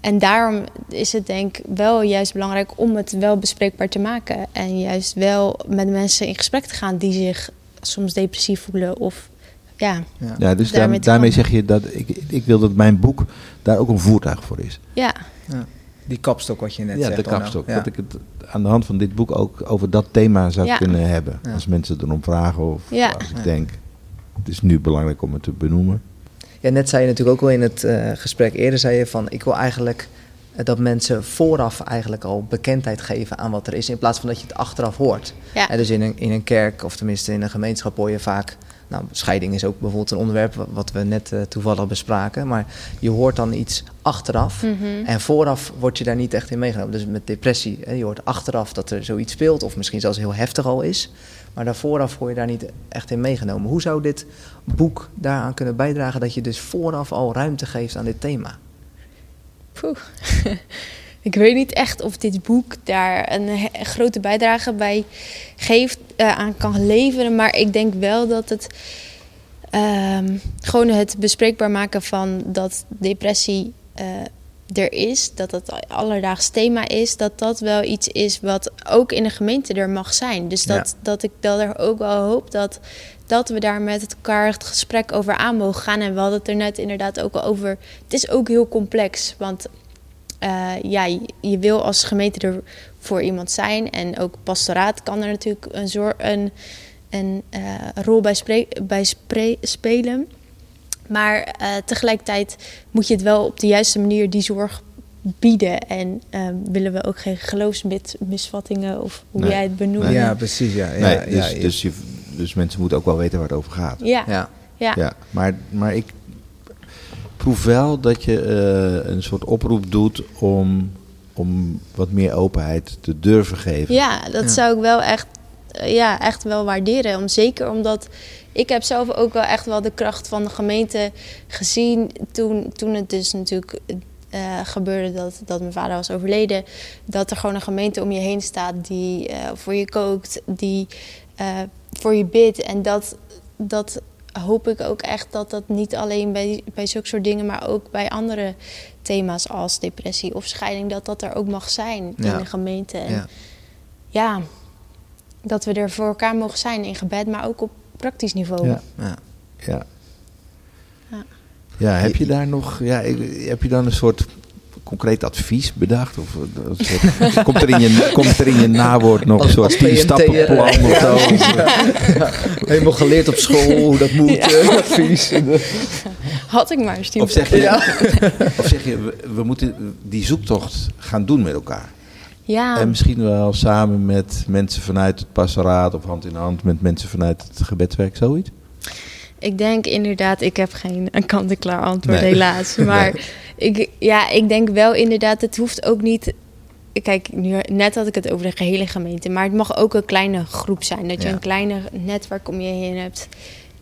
en daarom is het denk ik wel juist belangrijk om het wel bespreekbaar te maken. En juist wel met mensen in gesprek te gaan die zich soms depressief voelen of ja. Ja. Dus Daarmee zeg je dat ik, ik wil dat mijn boek daar ook een voertuig voor is. Ja, Ja. Die kapstok wat je net ja, zegt. de kapstok. Ja. Dat ik het aan de hand van dit boek ook over dat thema zou Ja. kunnen hebben. Ja. Als mensen erom vragen of Ja. als ik Ja. denk, het is nu belangrijk om het te benoemen. Ja, net zei je natuurlijk ook al in het eh, gesprek eerder, zei je van ik wil eigenlijk eh, dat mensen vooraf eigenlijk al bekendheid geven aan wat er is, in plaats van dat je het achteraf hoort. ja. En dus in een, in een kerk, of tenminste in een gemeenschap, hoor je vaak. Nou, scheiding is ook bijvoorbeeld een onderwerp wa- wat we net eh, toevallig bespraken. Maar je hoort dan iets achteraf. Mhm. En vooraf word je daar niet echt in meegenomen. Dus met depressie, hè, je hoort achteraf dat er zoiets speelt, of misschien zelfs heel heftig al is. Maar daar vooraf word je daar niet echt in meegenomen. Hoe zou dit boek daaraan kunnen bijdragen dat je dus vooraf al ruimte geeft aan dit thema? Poeh. ik weet niet echt of dit boek daar een, grote bijdrage bij geeft, eh, aan kan leveren. Maar ik denk wel dat het ehm, gewoon het bespreekbaar maken van dat depressie eh, er is, dat het alledaags thema is, dat dat wel iets is wat ook in de gemeente er mag zijn. Dus dat, Ja. dat ik dat er ook wel hoop dat, dat we daar met elkaar het gesprek over aan mogen gaan. En we hadden het er net inderdaad ook al over. Het is ook heel complex, want eh, ja, je, je wil als gemeente er voor iemand zijn. En ook pastoraat kan er natuurlijk een, zor- een, een eh, rol bij, bij spelen. Maar eh, tegelijkertijd moet je het wel op de juiste manier die zorg bieden. En eh, willen we ook geen geloofsmisvattingen of hoe Nee. jij het benoemt. Nee. Ja, precies. Ja, ja, nee, dus, ja. dus, je, dus mensen moeten ook wel weten waar het over gaat. Ja, ja. ja. Ja, maar, maar ik proef wel dat je eh, een soort oproep doet om, om wat meer openheid te durven geven. Ja, dat Ja. zou ik wel echt, eh, ja, echt wel waarderen. Om, zeker omdat ik heb zelf ook wel echt wel de kracht van de gemeente gezien toen, toen het dus natuurlijk eh, gebeurde dat, dat mijn vader was overleden. Dat er gewoon een gemeente om je heen staat die eh, voor je kookt, die eh, voor je bidt. En dat, dat hoop ik ook echt dat dat niet alleen bij, bij zulke soort dingen, maar ook bij andere thema's als depressie of scheiding, dat dat er ook mag zijn Ja. in de gemeente. En ja. ja, dat we er voor elkaar mogen zijn in gebed, maar ook op praktisch niveau. Ja. ja. Ja. Ja. Ja, heb je daar nog, ja, heb je dan een soort concreet advies bedacht? Of eh, soort- komt, er in je, komt er in je nawoord nog een soort als tien PMT'er, stappenplan eh, of zo? Helemaal geleerd op school hoe dat moet, eh, advies. Had ik maar eens Of zeg je, Ja. of zeg je we, we moeten die zoektocht gaan doen met elkaar? Ja, En misschien wel samen met mensen vanuit het pastoraat of hand in hand met mensen vanuit het gebedswerk, zoiets? Ik denk inderdaad, ik heb geen een kant-en-klaar antwoord Nee. helaas. Maar ik, ja, ik denk wel inderdaad, het hoeft ook niet... Kijk, nu, net had ik het over de gehele gemeente, maar het mag ook een kleine groep zijn. Dat je Ja. een kleine netwerk om je heen hebt.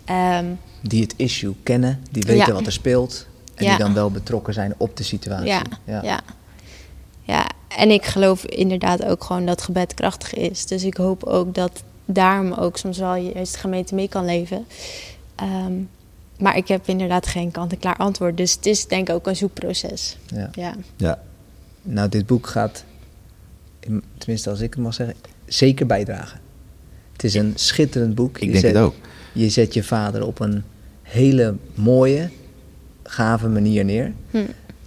Ehm, Die het issue kennen, die weten Ja. wat er speelt. En Ja. die dan wel betrokken zijn op de situatie. Ja, ja. ja. en ik geloof inderdaad ook gewoon dat gebed krachtig is. Dus ik hoop ook dat daarom ook soms wel juist de gemeente mee kan leven. Ehm, maar ik heb inderdaad geen kant-en-klaar antwoord. Dus het is denk ik ook een zoekproces. Ja. Ja, Ja, Nou, dit boek gaat, in- tenminste als ik het mag zeggen, zeker bijdragen. Het is een schitterend boek. ik Je denk zet, het ook. Je zet je vader op een hele mooie, gave manier neer. Hm.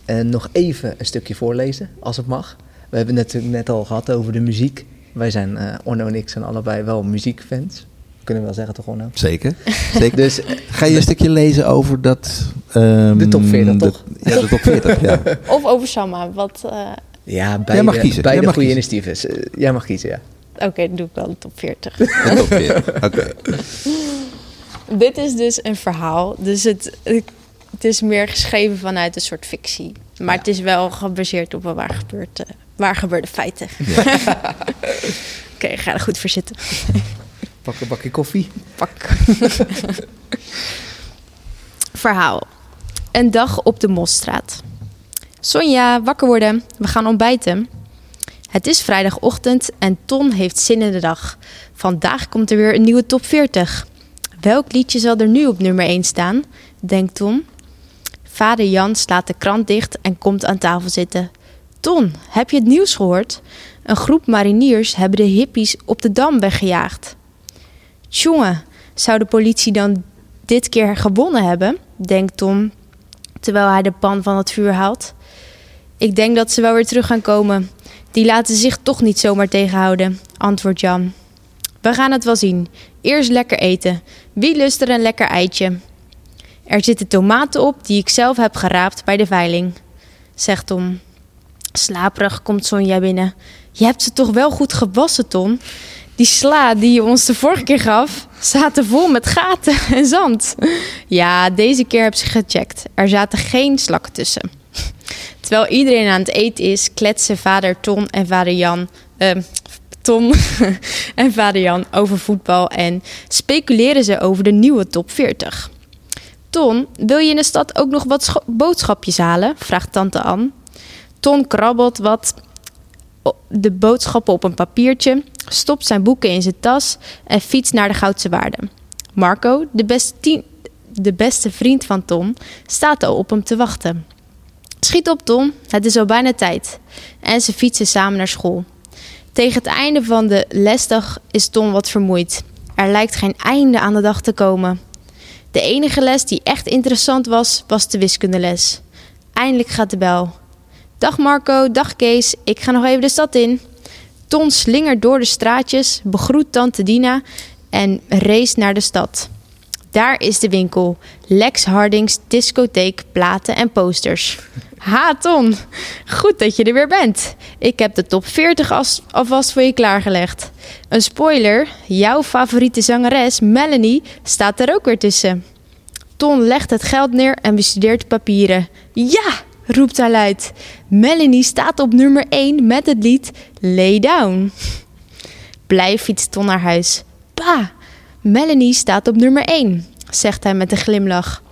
En nog even een stukje voorlezen, als het mag. We hebben het natuurlijk net al gehad over de muziek. Wij zijn, eh Orno en ik zijn allebei wel muziekfans. Kunnen we wel zeggen toch, Orno? Zeker. Zeker. Dus Ga je een stukje lezen over dat... ehm, De top 40 de- toch? Ja, de top 40, ja. Of over Samma. Wat, eh, ja, beide, mag kiezen. beide Jij mag goede kiezen. initiatieven. Eh, Jij mag kiezen, ja. Oké, dan doe ik wel de top 40. De top 40, oké. Dit is dus een verhaal. Dus het, het is meer geschreven vanuit een soort fictie. Maar Ja. het is wel gebaseerd op een waar, gebeurd, eh, waar gebeurde feiten. Oké, ga er goed voor zitten. Pak een bakje koffie. Pak. Verhaal. Een dag op de Mosstraat. Sonja, wakker worden. We gaan ontbijten. Het is vrijdagochtend en Ton heeft zin in de dag. Vandaag komt er weer een nieuwe top 40. Welk liedje zal er nu op nummer 1 staan? denkt Ton. Vader Jan slaat de krant dicht en komt aan tafel zitten. Ton, heb je het nieuws gehoord? Een groep mariniers hebben de hippies op de dam weggejaagd. Tjonge, zou de politie dan dit keer gewonnen hebben? denkt Tom, terwijl hij de pan van het vuur haalt. Ik denk dat ze wel weer terug gaan komen. Die laten zich toch niet zomaar tegenhouden, antwoordt Jan. We gaan het wel zien. Eerst lekker eten. Wie lust er een lekker eitje? Er zitten tomaten op die ik zelf heb geraapt bij de veiling, zegt Tom. Slaperig komt Sonja binnen. Je hebt ze toch wel goed gewassen, Ton? Die sla die je ons de vorige keer gaf, zaten vol met gaten en zand. Ja, deze keer heb ze gecheckt. Er zaten geen slakken tussen. Terwijl iedereen aan het eten is, kletsen vader Ton en vader Jan. Uh, Ton en vader Jan over voetbal en speculeren ze over de nieuwe top 40. Ton, wil je in de stad ook nog wat boodschapjes halen? vraagt tante Ann. Ton krabbelt wat de boodschappen op een papiertje, stopt zijn boeken in zijn tas en fietst naar de Goudse Waarde. Marco, de beste, de beste vriend van Tom, staat al op hem te wachten. Schiet op, Tom, het is al bijna tijd. En ze fietsen samen naar school. Tegen het einde van de lesdag is Tom wat vermoeid. Er lijkt geen einde aan de dag te komen. De enige les die echt interessant was, was de wiskundeles. Eindelijk gaat de bel. Dag Marco, dag Kees, ik ga nog even de stad in. Ton slingert door de straatjes, begroet tante Dina en race naar de stad. Daar is de winkel. Lex Hardings discotheek, platen en posters. Ha, Ton. Goed dat je er weer bent. Ik heb de top 40 alvast voor je klaargelegd. Een spoiler, jouw favoriete zangeres, Melanie, staat er ook weer tussen. Ton legt het geld neer en bestudeert papieren. Ja, roept hij luid. Melanie staat op nummer 1 met het lied Lay Down. Blij fietst Ton naar huis. Pa, Melanie staat op nummer 1, zegt hij met een glimlach.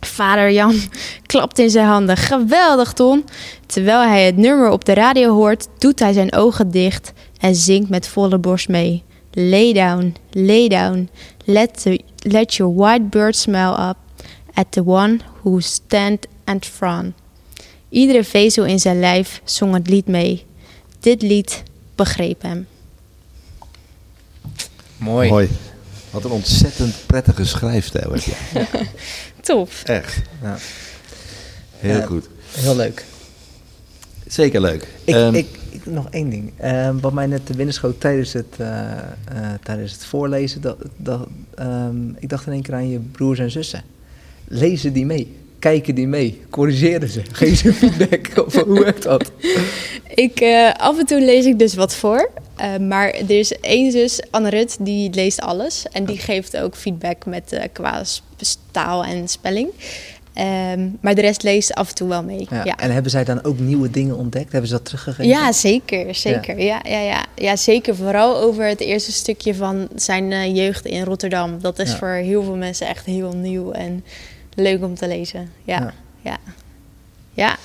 Vader Jan klapt in zijn handen. Geweldig, Ton. Terwijl hij het nummer op de radio hoort, doet hij zijn ogen dicht en zingt met volle borst mee. Lay down, lay down. Let, the, let your white bird smile up at the one who stand and front. Iedere vezel in zijn lijf zong het lied mee. Dit lied begreep hem. Mooi. Mooi. Wat een ontzettend prettige schrijfstijl heb je. Tof. Echt. Ja. Heel goed. Heel leuk. Zeker leuk. Ik, um, ik, ik, nog één ding. Uh, wat mij net te binnen schoot tijdens het, uh, uh, tijdens het voorlezen. Dat, dat, um, ik dacht in één keer aan je broers en zussen. Lezen die mee? Kijken die mee? Corrigeren ze? Geef ze feedback? of hoe werkt dat? Ik, uh, af en toe lees ik dus wat voor. Uh, maar er is één zus, Anne Rut, die leest alles. En die geeft ook feedback met uh, qua taal en spelling. Um, maar de rest leest af en toe wel mee. Ja. En hebben zij dan ook nieuwe dingen ontdekt? Hebben ze dat teruggegeven? Ja, zeker. zeker. Ja. Ja, ja, ja. zeker. Vooral over het eerste stukje van zijn jeugd in Rotterdam. Dat is voor heel veel mensen echt heel nieuw. En leuk om te lezen. Ja, ja. ja.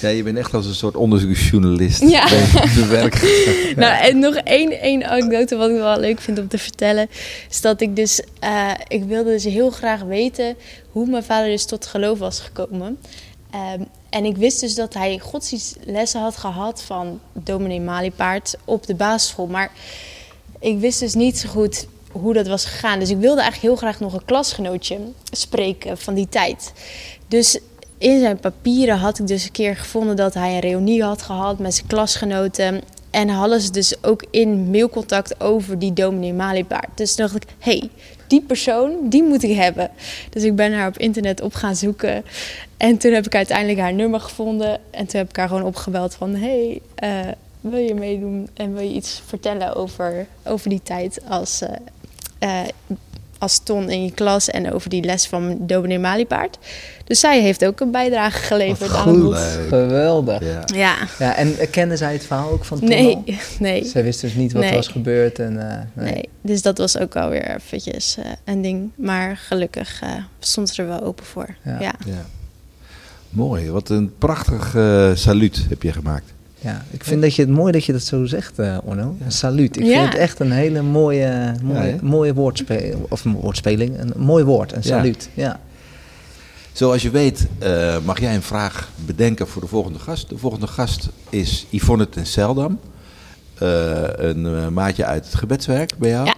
ja. je bent echt als een soort onderzoeksjournalist. Ja. De werk. nou, en nog één, één anekdote wat ik wel leuk vind om te vertellen. Is dat ik dus... Uh, ik wilde dus heel graag weten hoe mijn vader dus tot geloof was gekomen. Um, en ik wist dus dat hij godsdienstlessen had gehad van dominee Maliepaard op de basisschool. Maar ik wist dus niet zo goed hoe dat was gegaan. Dus ik wilde eigenlijk heel graag nog een klasgenootje spreken van die tijd. Dus in zijn papieren had ik dus een keer gevonden dat hij een reunie had gehad met zijn klasgenoten. En hadden ze dus ook in mailcontact over die dominee Malibaard. Dus dacht ik, hey, die persoon, die moet ik hebben. Dus ik ben haar op internet op gaan zoeken. En toen heb ik uiteindelijk haar nummer gevonden. En toen heb ik haar gewoon opgebeld van, hey, uh, wil je meedoen en wil je iets vertellen over, over die tijd als, uh, uh, als ton in je klas en over die les van dominee Maliepaard. Dus zij heeft ook een bijdrage geleverd aan het boek. Geweldig. Ja. ja. ja. en kende zij het verhaal ook van Ton Nee, nee. Zij wist dus niet wat er was gebeurd. En, uh, nee. nee. dus dat was ook alweer eventjes uh, een ding. Maar gelukkig stond ze er wel open voor. Ja. ja. Mooi, wat een prachtig saluut heb je gemaakt. Ja, ik vind dat je het mooi dat je dat zo zegt, uh, Orno. Een saluut. Ik Ja. vind het echt een hele mooie, mooie, mooie woordspeling. Of een woordspeling. Een mooi woord, een saluut. Ja. Zoals je weet eh, mag jij een vraag bedenken voor de volgende gast. De volgende gast is Yvonne ten Seldam. Eh, een eh, maatje uit het gebedswerk bij jou. Ja.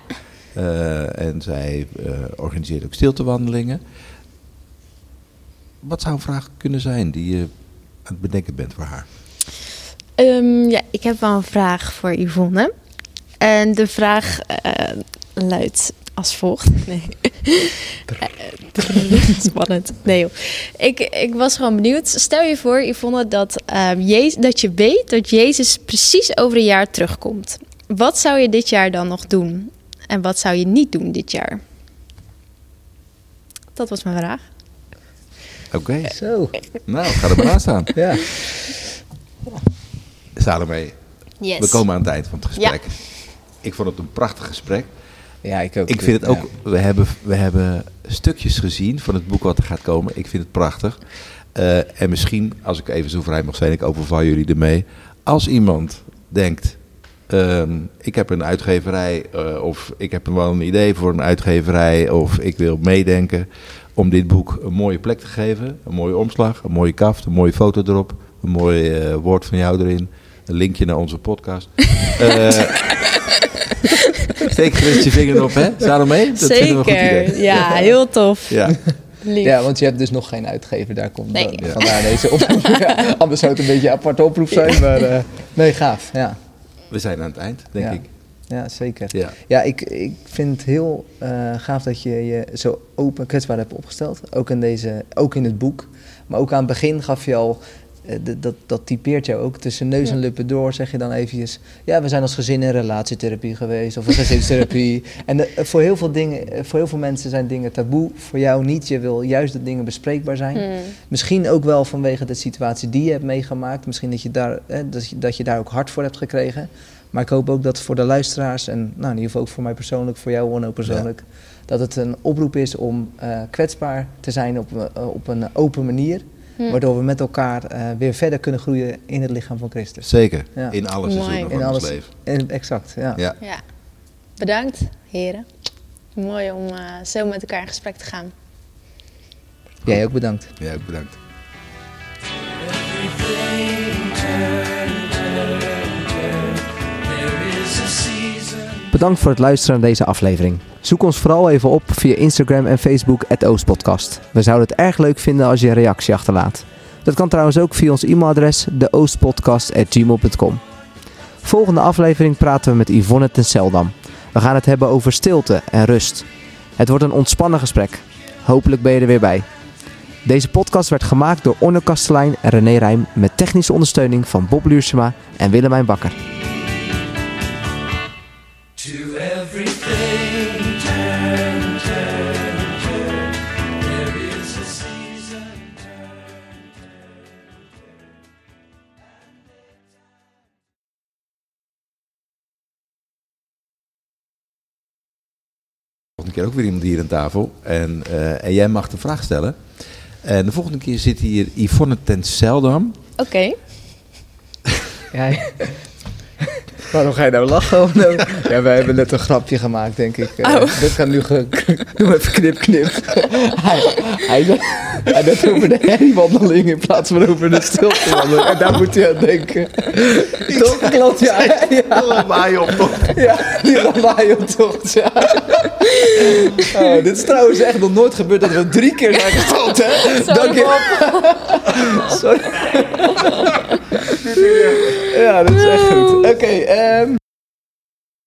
Eh, en zij eh, organiseert ook stiltewandelingen. Wat zou een vraag kunnen zijn die je aan het bedenken bent voor haar? Ehm, ja, ik heb wel een vraag voor Yvonne. En de vraag eh, luidt als volgt. Nee. Eh, Spannend. Nee joh. Ik, ik was gewoon benieuwd. Stel je voor, Yvonne, dat, ehm, Jezus, dat je weet dat Jezus precies over een jaar terugkomt. Wat zou je dit jaar dan nog doen? En wat zou je niet doen dit jaar? Dat was mijn vraag. Oké, Zo. nou, ga er maar aan staan. Ja. Salome, Yes. we komen aan het eind van het gesprek. Ik vond het een prachtig gesprek. ja, ik ook. Ik vind het ook, Ja. we, hebben, we hebben stukjes gezien van het boek wat er gaat komen. Ik vind het prachtig. Eh, en misschien, als ik even zo vrij mag zijn, ik overval jullie ermee. Als iemand denkt, ehm, ik heb een uitgeverij eh, of ik heb wel een idee voor een uitgeverij of ik wil meedenken om dit boek een mooie plek te geven. Een mooie omslag, een mooie kaft, een mooie foto erop, een mooi eh, woord van jou erin. Een linkje naar onze podcast. Eh, steek gerust je vinger op, hè? Salome? Dat vinden we een goed Zeker. idee. Ja, heel tof. Ja. Lief. Ja, want je hebt dus nog geen uitgever. Daar komt Nee. dan- vandaar deze oproep. Ja, anders zou het een beetje een aparte oproep zijn. Maar eh, nee, gaaf. Ja, We zijn aan het eind, denk Ja. ik. ja zeker. Ja. Ja, ik, ik vind het heel eh, gaaf dat je je zo open en kwetsbaar hebt opgesteld. Ook in, deze, ook in het boek. Maar ook aan het begin gaf je al, dat, dat typeert jou ook. Tussen neus en lippen door zeg je dan eventjes... Ja, we zijn als gezin in relatietherapie geweest of in gezinstherapie. en eh, voor, heel veel dingen, eh, voor heel veel mensen zijn dingen taboe. Voor jou niet. Je wil juist dat dingen bespreekbaar zijn. Hmm. Misschien ook wel vanwege de situatie die je hebt meegemaakt. Misschien dat je daar, eh, dat je, dat je daar ook hard voor hebt gekregen. Maar ik hoop ook dat voor de luisteraars, en nou, in ieder geval ook voor mij persoonlijk, voor jou persoonlijk, dat het een oproep is om eh, kwetsbaar te zijn op, een- eh, op een open manier. Hm. Waardoor we met elkaar eh, weer verder kunnen groeien in het lichaam van Christus. Zeker. Ja. In alle Mooi. seizoenen In van ons alles. leven. En, exact, ja. Ja. Ja. Bedankt, heren. Mooi om eh, zo met elkaar in gesprek te gaan. Jij ook bedankt. Ja, ook bedankt. Bedankt voor het luisteren naar deze aflevering. Zoek ons vooral even op via Instagram en Facebook, het Oostpodcast. We zouden het erg leuk vinden als je een reactie achterlaat. Dat kan trouwens ook via ons e-mailadres, deoostpodcast.gmail.com. Volgende aflevering praten we met Yvonne ten Seldam. We gaan het hebben over stilte en rust. Het wordt een ontspannen gesprek. Hopelijk ben je er weer bij. Deze podcast werd gemaakt door Orno Kastelein en René Rijm met technische ondersteuning van Bob Luursema en Willemijn Bakker. Everything, turn, turn, turn. There is a season, Volgende keer ook weer iemand hier aan tafel. En, eh, en jij mag de vraag stellen. En de volgende keer zit hier Yvonne ten Seldam. Oké. Ja, Waarom ga je nou lachen? Nou? Ja, wij hebben net een grapje gemaakt, denk ik. Eh, Oh. Dit kan nu... Ge... Doe even knip, knip. hij, hij, hij net over de herriewandeling in plaats van over de stiltewandeling. En daar moet hij aan denken. Toch? Klopt, ja. Op toch? ja die lawaai op tocht, ja. Oh, dit is trouwens echt nog nooit gebeurd dat we drie keer zijn gestopt, hè? Dank je. Sorry. Ja, dat is echt goed. Oké, ehm